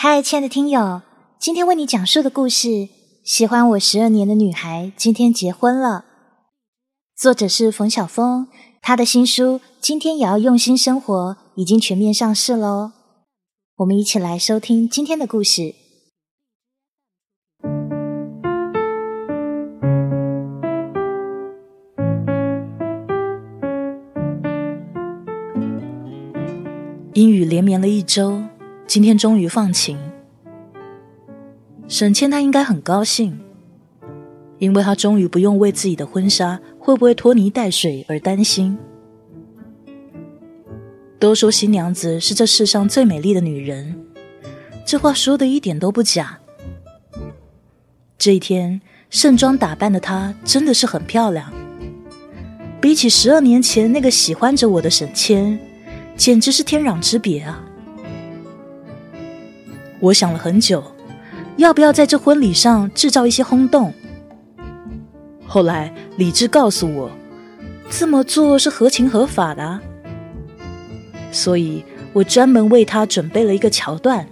嗨，亲爱的听友，今天为你讲述的故事，喜欢我十二年的女孩今天结婚了。作者是冯小峰，他的新书《今天也要用心生活》已经全面上市喽。我们一起来收听今天的故事。阴雨连绵了一周，今天终于放晴。沈谦他应该很高兴，因为他终于不用为自己的婚纱会不会拖泥带水而担心。都说新娘子是这世上最美丽的女人，这话说的一点都不假。这一天，盛装打扮的她真的是很漂亮，比起十二年前那个喜欢着我的沈谦。简直是天壤之别啊！我想了很久，要不要在这婚礼上制造一些轰动？后来理智告诉我，这么做是合情合法的，所以我专门为他准备了一个桥段，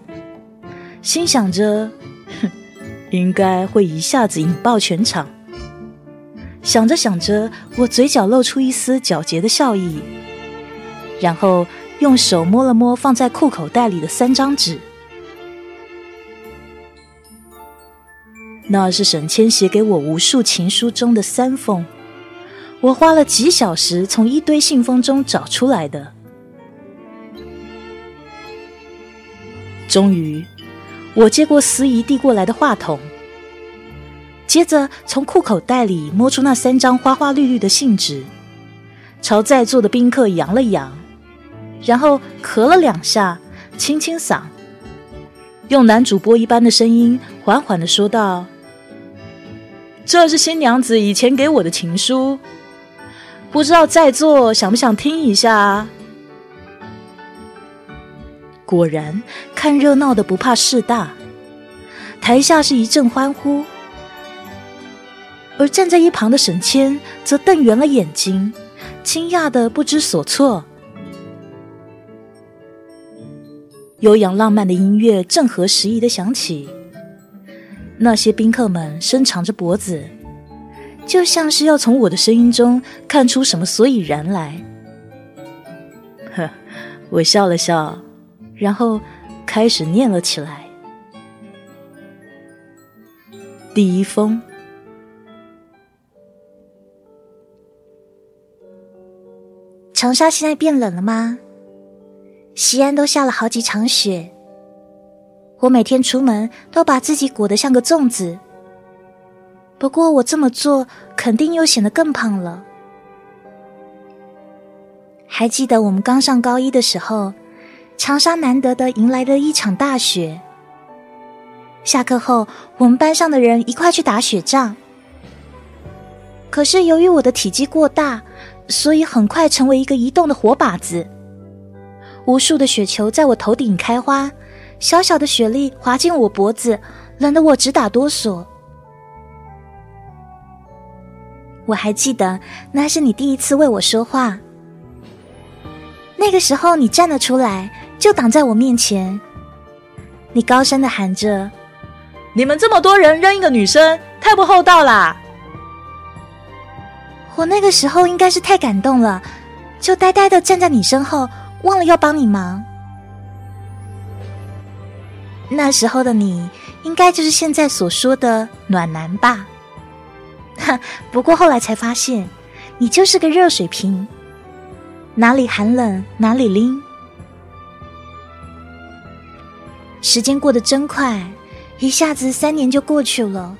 心想着，哼，应该会一下子引爆全场。想着想着，我嘴角露出一丝狡黠的笑意。然后用手摸了摸放在裤口袋里的三张纸，那是沈谦写给我无数情书中的三封，我花了几小时从一堆信封中找出来的。终于，我接过司仪递过来的话筒，接着从裤口袋里摸出那三张花花绿绿的信纸，朝在座的宾客扬了扬。然后咳了两下，清清嗓，用男主播一般的声音缓缓的说道：“这是新娘子以前给我的情书，不知道在座想不想听一下？”果然，看热闹的不怕事大，台下是一阵欢呼，而站在一旁的沈谦则瞪圆了眼睛，惊讶的不知所措。悠扬浪漫的音乐正合时宜的响起，那些宾客们伸长着脖子，就像是要从我的声音中看出什么所以然来。呵，我笑了笑，然后开始念了起来。第一封，长沙现在变冷了吗？西安都下了好几场雪，我每天出门都把自己裹得像个粽子。不过我这么做肯定又显得更胖了。还记得我们刚上高一的时候，长沙难得的迎来了一场大雪。下课后，我们班上的人一块去打雪仗。可是由于我的体积过大，所以很快成为一个移动的火把子。无数的雪球在我头顶开花，小小的雪粒滑进我脖子，冷得我直打哆嗦。我还记得那是你第一次为我说话，那个时候你站了出来，就挡在我面前，你高声的喊着：“你们这么多人扔一个女生，太不厚道啦！”我那个时候应该是太感动了，就呆呆的站在你身后。忘了要帮你忙。那时候的你，应该就是现在所说的暖男吧？哈，不过后来才发现，你就是个热水瓶，哪里寒冷哪里拎。时间过得真快，一下子三年就过去了。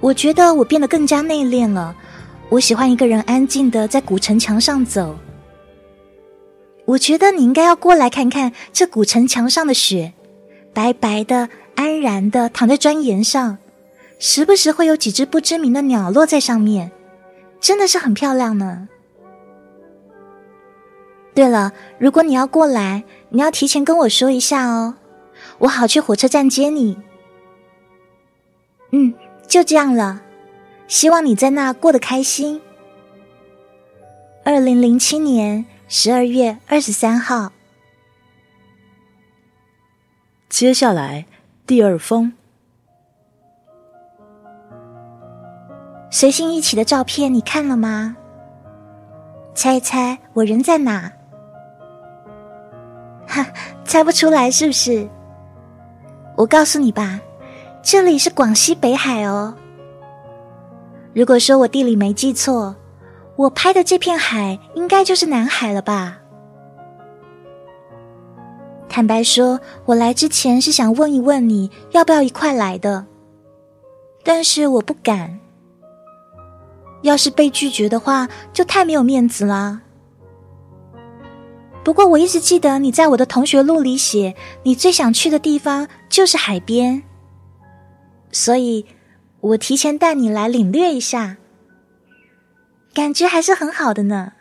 我觉得我变得更加内敛了，我喜欢一个人安静的在古城墙上走。我觉得你应该要过来看看这古城墙上的雪，白白的、安然的躺在砖岩上，时不时会有几只不知名的鸟落在上面，真的是很漂亮呢。对了，如果你要过来，你要提前跟我说一下哦，我好去火车站接你。嗯，就这样了，希望你在那过得开心。二零零七年。十二月二十三号，接下来第二封，随信一起的照片你看了吗？猜一猜我人在哪？哈，猜不出来是不是？我告诉你吧，这里是广西北海哦。如果说我地理没记错，我拍的这片海应该就是南海了吧？坦白说，我来之前是想问一问你要不要一块来的，但是我不敢。要是被拒绝的话，就太没有面子啦。不过我一直记得你在我的同学录里写，你最想去的地方就是海边，所以我提前带你来领略一下，感觉还是很好的呢。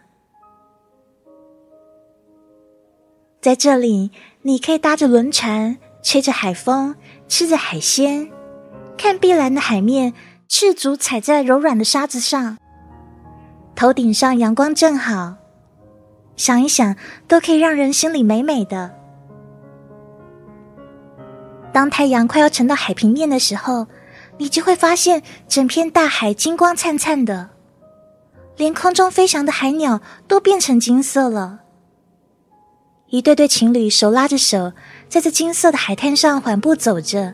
在这里，你可以搭着轮船，吹着海风，吃着海鲜，看碧蓝的海面，赤足踩在柔软的沙子上，头顶上阳光正好。想一想，都可以让人心里美美的。当太阳快要沉到海平面的时候，你就会发现整片大海金光灿灿的，连空中飞翔的海鸟都变成金色了。一对对情侣手拉着手，在这金色的海滩上缓步走着，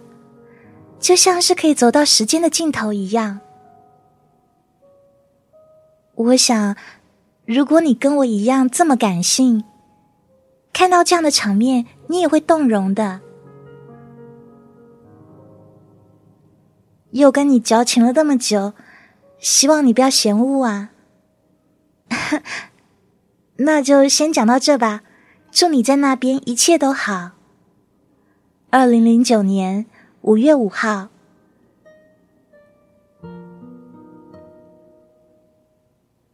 就像是可以走到时间的尽头一样。我想。如果你跟我一样这么感性，看到这样的场面，你也会动容的。又跟你矫情了这么久，希望你不要嫌恶啊。那就先讲到这吧，祝你在那边一切都好。二零零九年五月五号，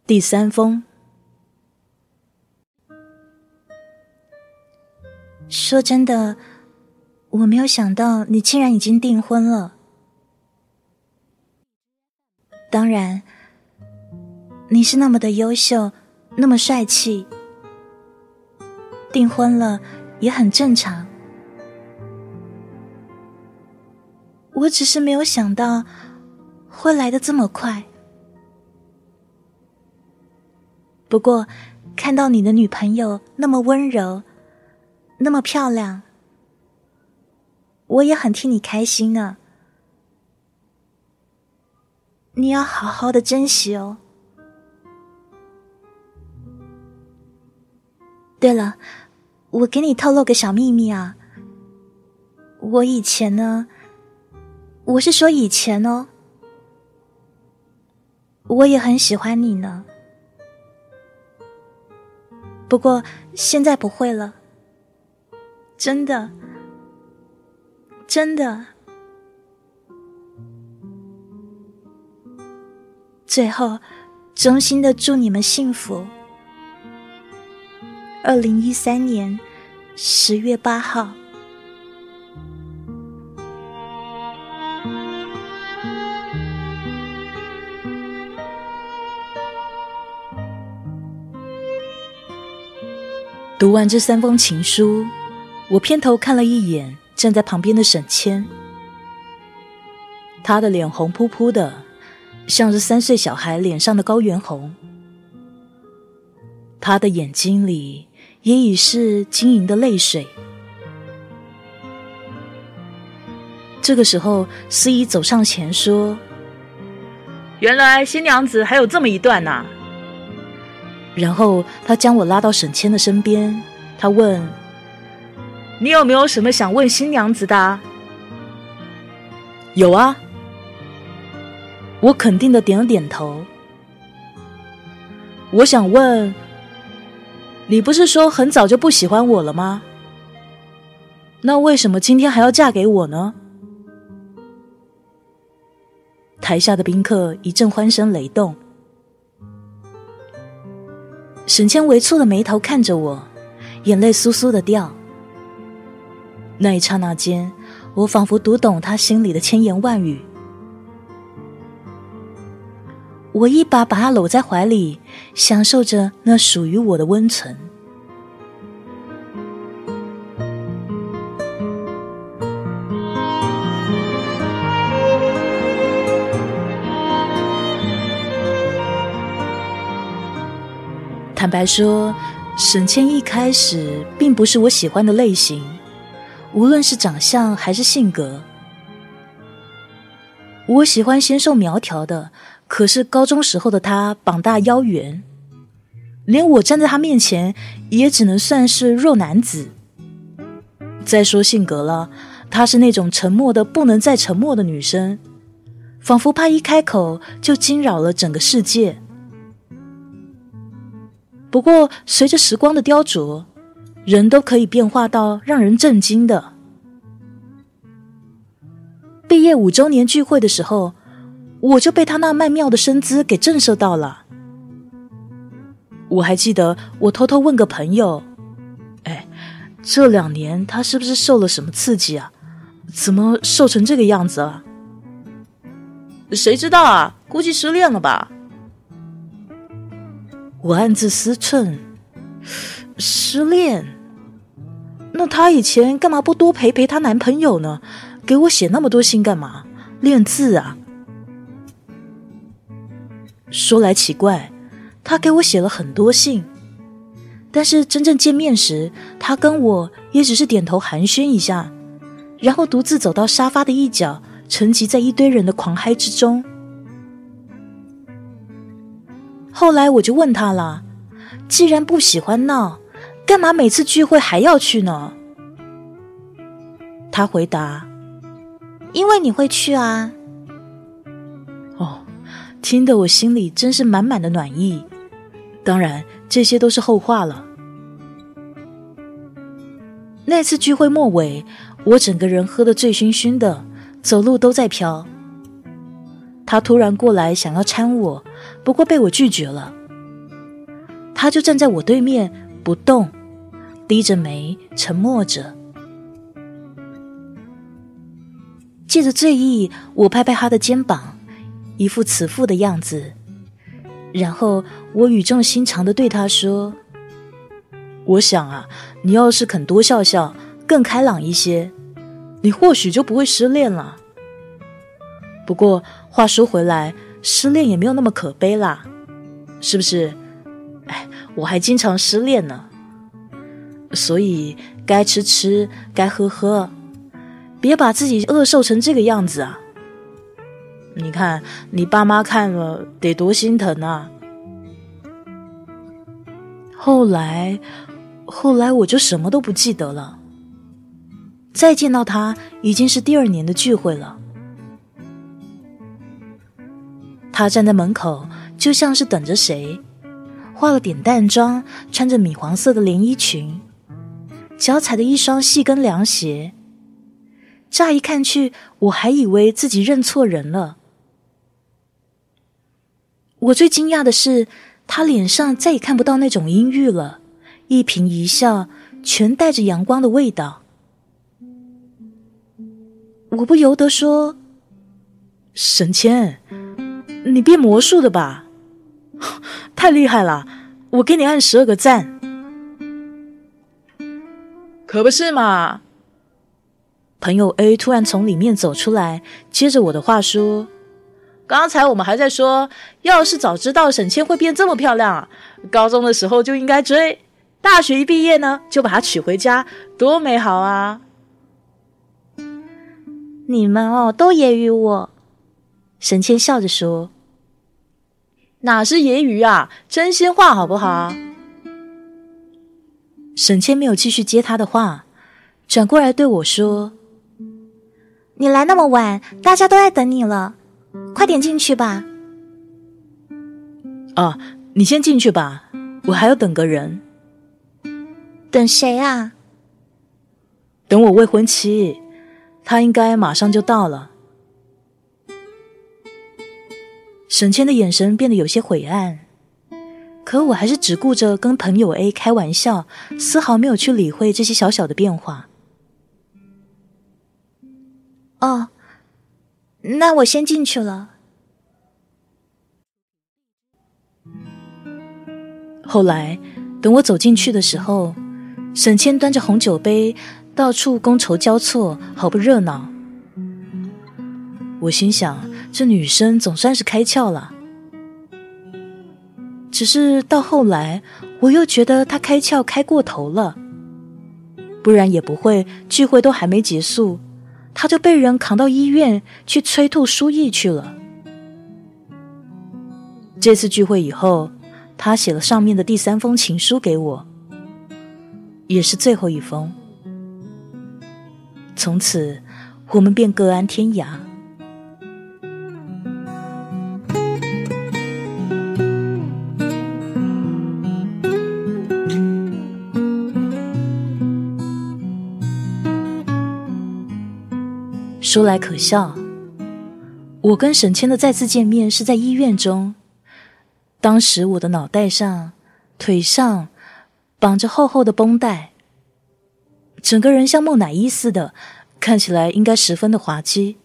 第三封。说真的，我没有想到你竟然已经订婚了。当然，你是那么的优秀，那么帅气，订婚了也很正常。我只是没有想到会来的这么快。不过，看到你的女朋友那么温柔。那么漂亮，我也很替你开心呢。你要好好的珍惜哦。对了，我给你透露个小秘密啊。我以前呢，我是说以前哦，我也很喜欢你呢。不过现在不会了。真的，真的。最后，衷心的祝你们幸福。二零一三年十月八号。读完这三封情书。我偏头看了一眼站在旁边的沈谦，他的脸红扑扑的，像是三岁小孩脸上的高原红。他的眼睛里也已是晶莹的泪水。这个时候，司仪走上前说：“原来新娘子还有这么一段呐。”然后他将我拉到沈谦的身边，他问。你有没有什么想问新娘子的？有啊，我肯定的点了点头。我想问，你不是说很早就不喜欢我了吗？那为什么今天还要嫁给我呢？台下的宾客一阵欢声雷动，沈谦微蹙的眉头看着我，眼泪簌簌的掉。那一刹那间，我仿佛读懂他心里的千言万语。我一把把她搂在怀里享受着那属于我的温存。坦白说沈谦一开始并不是我喜欢的类型无论是长相还是性格我喜欢纤瘦苗条的可是高中时候的他膀大腰圆，连我站在他面前也只能算是弱男子。再说性格了，她是那种沉默的不能再沉默的女生，仿佛怕一开口就惊扰了整个世界。不过，随着时光的雕琢，人都可以变化到让人震惊的。毕业五周年聚会的时候，我就被他那曼妙的身姿给震慑到了。我还记得，我偷偷问个朋友：“哎，这两年他是不是受了什么刺激啊？怎么瘦成这个样子了？”谁知道啊？估计失恋了吧。我暗自思忖：失恋？那她以前干嘛不多陪陪她男朋友呢？给我写那么多信干嘛？练字啊！说来奇怪，他给我写了很多信，但是真正见面时，他跟我也只是点头寒暄一下，然后独自走到沙发的一角，沉寂在一堆人的狂嗨之中。后来我就问他了：“既然不喜欢闹，干嘛每次聚会还要去呢？”他回答：“因为你会去啊。”听得我心里真是满满的暖意。当然，这些都是后话了。那次聚会末尾，我整个人喝得醉醺醺的，走路都在飘。他突然过来想要搀我。不过被我拒绝了，他就站在我对面不动，低着眉沉默着。借着醉意，我拍拍他的肩膀，一副慈父的样子，然后我语重心长的对他说：“我想啊，你要是肯多笑笑，更开朗一些，你或许就不会失恋了。不过话说回来。”失恋也没有那么可悲啦，是不是？哎，我还经常失恋呢，所以该吃吃，该喝喝，别把自己饿瘦成这个样子啊！你看你爸妈看了得多心疼啊！后来，后来我就什么都不记得了。再见到他，已经是第二年的聚会了。他站在门口，就像是等着谁。化了点淡妆，穿着米黄色的连衣裙，脚踩的一双细跟凉鞋。乍一看去，我还以为自己认错人了。我最惊讶的是，他脸上再也看不到那种阴郁了，一颦一笑全带着阳光的味道。我不由得说：“神谦。”你变魔术的吧？太厉害了！我给你按十二个赞。可不是嘛！朋友 A 突然从里面走出来，接着我的话说：“刚才我们还在说，要是早知道沈倩会变这么漂亮，高中的时候就应该追，大学一毕业呢，就把她娶回家，多美好啊！”你们哦，都揶揄我。沈倩笑着说。哪是揶揄啊，真心话好不好？沈谦没有继续接他的话，转过来对我说：“你来那么晚，大家都在等你了，快点进去吧。”啊，你先进去吧，我还要等个人。等谁啊？等我未婚妻，她应该马上就到了。沈谦的眼神变得有些晦暗，可我还是只顾着跟朋友 A 开玩笑，丝毫没有去理会这些小小的变化。哦，那我先进去了。后来，等我走进去的时候，沈谦端着红酒杯，到处觥筹交错，好不热闹。我心想。这女生总算是开窍了，只是到后来，我又觉得她开窍开过头了，不然也不会聚会都还没结束，他就被人扛到医院去催吐输液去了。这次聚会以后，他写了上面的第三封情书给我，也是最后一封。从此，我们便各安天涯。说来可笑，我跟沈谦的再次见面是在医院中。当时我的脑袋上、腿上绑着厚厚的绷带，整个人像木乃伊似的，看起来应该十分的滑稽。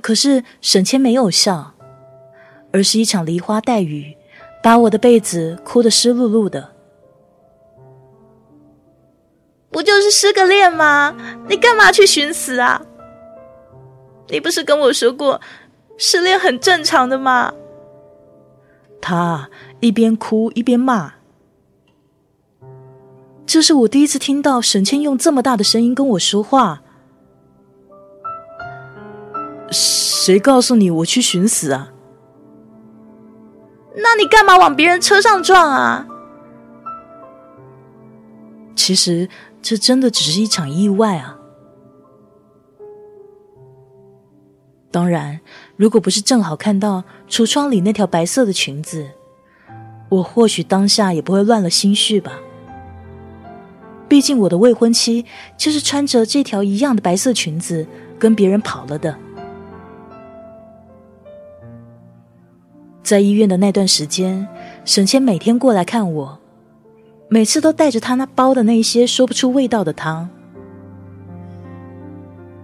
可是沈谦没有笑，而是一场梨花带雨，把我的被子哭得湿漉漉的。不就是失个恋吗？你干嘛去寻死啊？你不是跟我说过，失恋很正常的吗？他一边哭一边骂。这是我第一次听到沈倩用这么大的声音跟我说话。谁告诉你我去寻死啊？那你干嘛往别人车上撞啊？其实。这真的只是一场意外啊！当然，如果不是正好看到橱窗里那条白色的裙子，我或许当下也不会乱了心绪吧。毕竟我的未婚妻就是穿着这条一样的白色裙子跟别人跑了的。在医院的那段时间，沈谦每天过来看我。每次都带着他那煲的那些说不出味道的汤。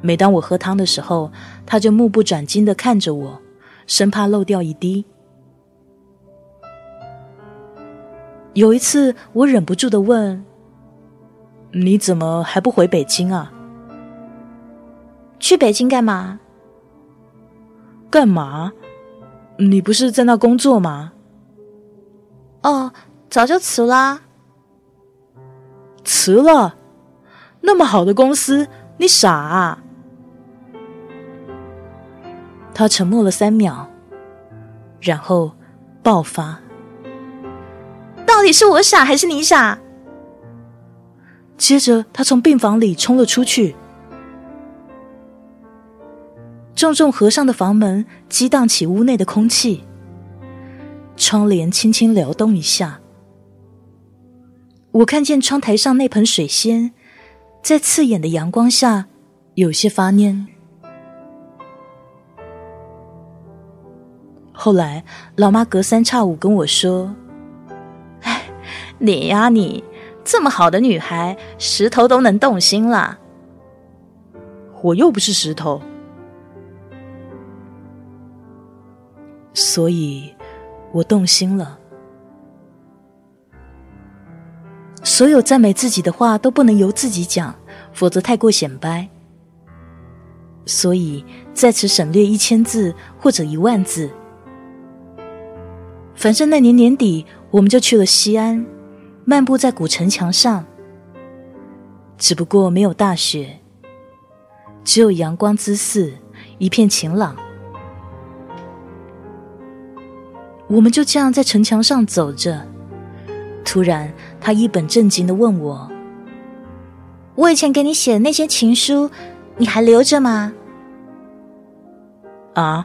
每当我喝汤的时候，他就目不转睛的看着我，生怕漏掉一滴。有一次，我忍不住的问：“你怎么还不回北京啊？”“去北京干嘛？”“干嘛？你不是在那工作吗？”“哦，早就辞啦。”辞了，那么好的公司，你傻啊？他沉默了三秒，然后爆发。到底是我傻还是你傻？接着，他从病房里冲了出去，重重合上的房门激荡起屋内的空气，窗帘轻轻撩动一下。我看见窗台上那盆水仙，在刺眼的阳光下有些发蔫。后来，老妈隔三差五跟我说：“哎，你呀，你这么好的女孩，石头都能动心了。我又不是石头，所以我动心了。”所有赞美自己的话都不能由自己讲，否则太过显摆。所以在此省略一千字或者一万字。反正那年年底，我们就去了西安，漫步在古城墙上。只不过没有大雪，只有阳光姿似，一片晴朗。我们就这样在城墙上走着。突然，他一本正经的问我：“我以前给你写的那些情书，你还留着吗？”“啊，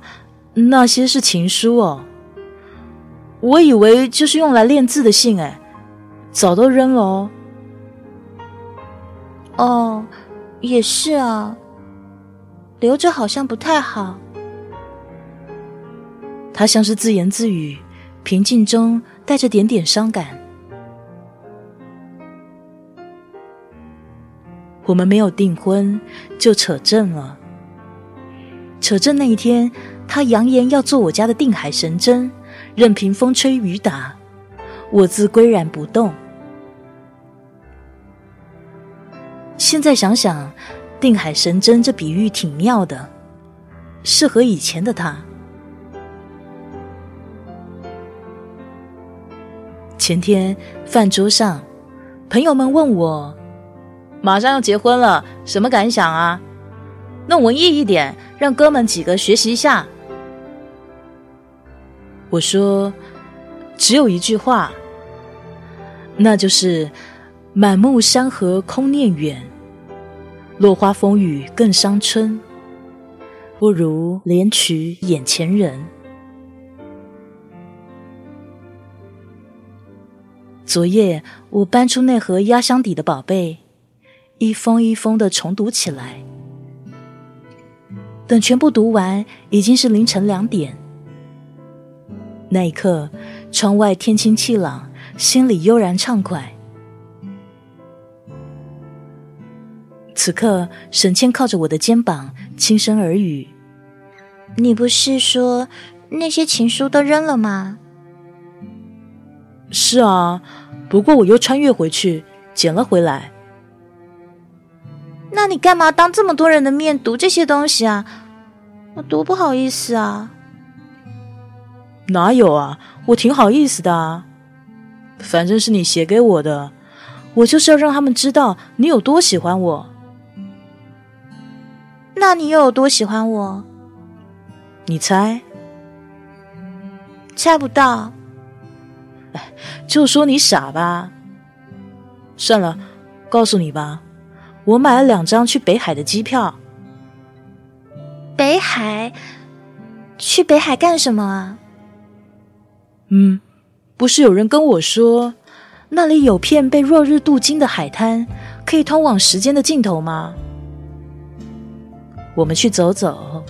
那些是情书哦，我以为就是用来练字的信，哎，早都扔了哦。”“哦，也是啊，留着好像不太好。”他像是自言自语，平静中带着点点伤感。我们没有订婚，就扯证了。扯证那一天，他扬言要做我家的定海神针，任凭风吹雨打，我自岿然不动。现在想想，定海神针这比喻挺妙的，适合以前的他。前天饭桌上，朋友们问我：“马上要结婚了，什么感想啊？弄文艺一点，让哥们几个学习一下。”我说：“只有一句话，那就是‘满目山河空念远，落花风雨更伤春’，不如怜取眼前人。”昨夜我搬出那盒压箱底的宝贝，一封一封的重读起来。等全部读完，已经是凌晨两点。那一刻，窗外天清气朗，心里悠然畅快。此刻，沈倩靠着我的肩膀，轻声耳语：“你不是说那些情书都扔了吗？”是啊，不过我又穿越回去捡了回来。那你干嘛当这么多人的面读这些东西啊？我多不好意思啊！哪有啊，我挺好意思的啊。反正是你写给我的，我就是要让他们知道你有多喜欢我。那你又有多喜欢我？你猜？猜不到。哎就说你傻吧。算了，告诉你吧，我买了两张去北海的机票。北海？去北海干什么啊？嗯，不是有人跟我说，那里有片被落日镀金的海滩，可以通往时间的尽头吗？我们去走走。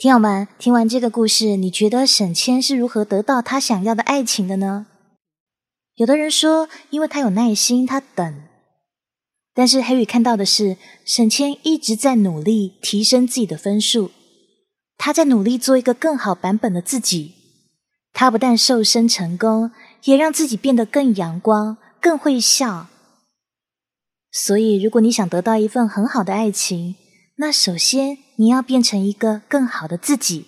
听友们，听完这个故事，你觉得沈谦是如何得到他想要的爱情的呢？有的人说，因为他有耐心，他等。但是黑羽看到的是，沈谦一直在努力提升自己的分数，他在努力做一个更好版本的自己。他不但瘦身成功，也让自己变得更阳光、更会笑。所以，如果你想得到一份很好的爱情，那首先。你要变成一个更好的自己，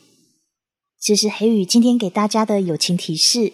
这是黑雨今天给大家的友情提示。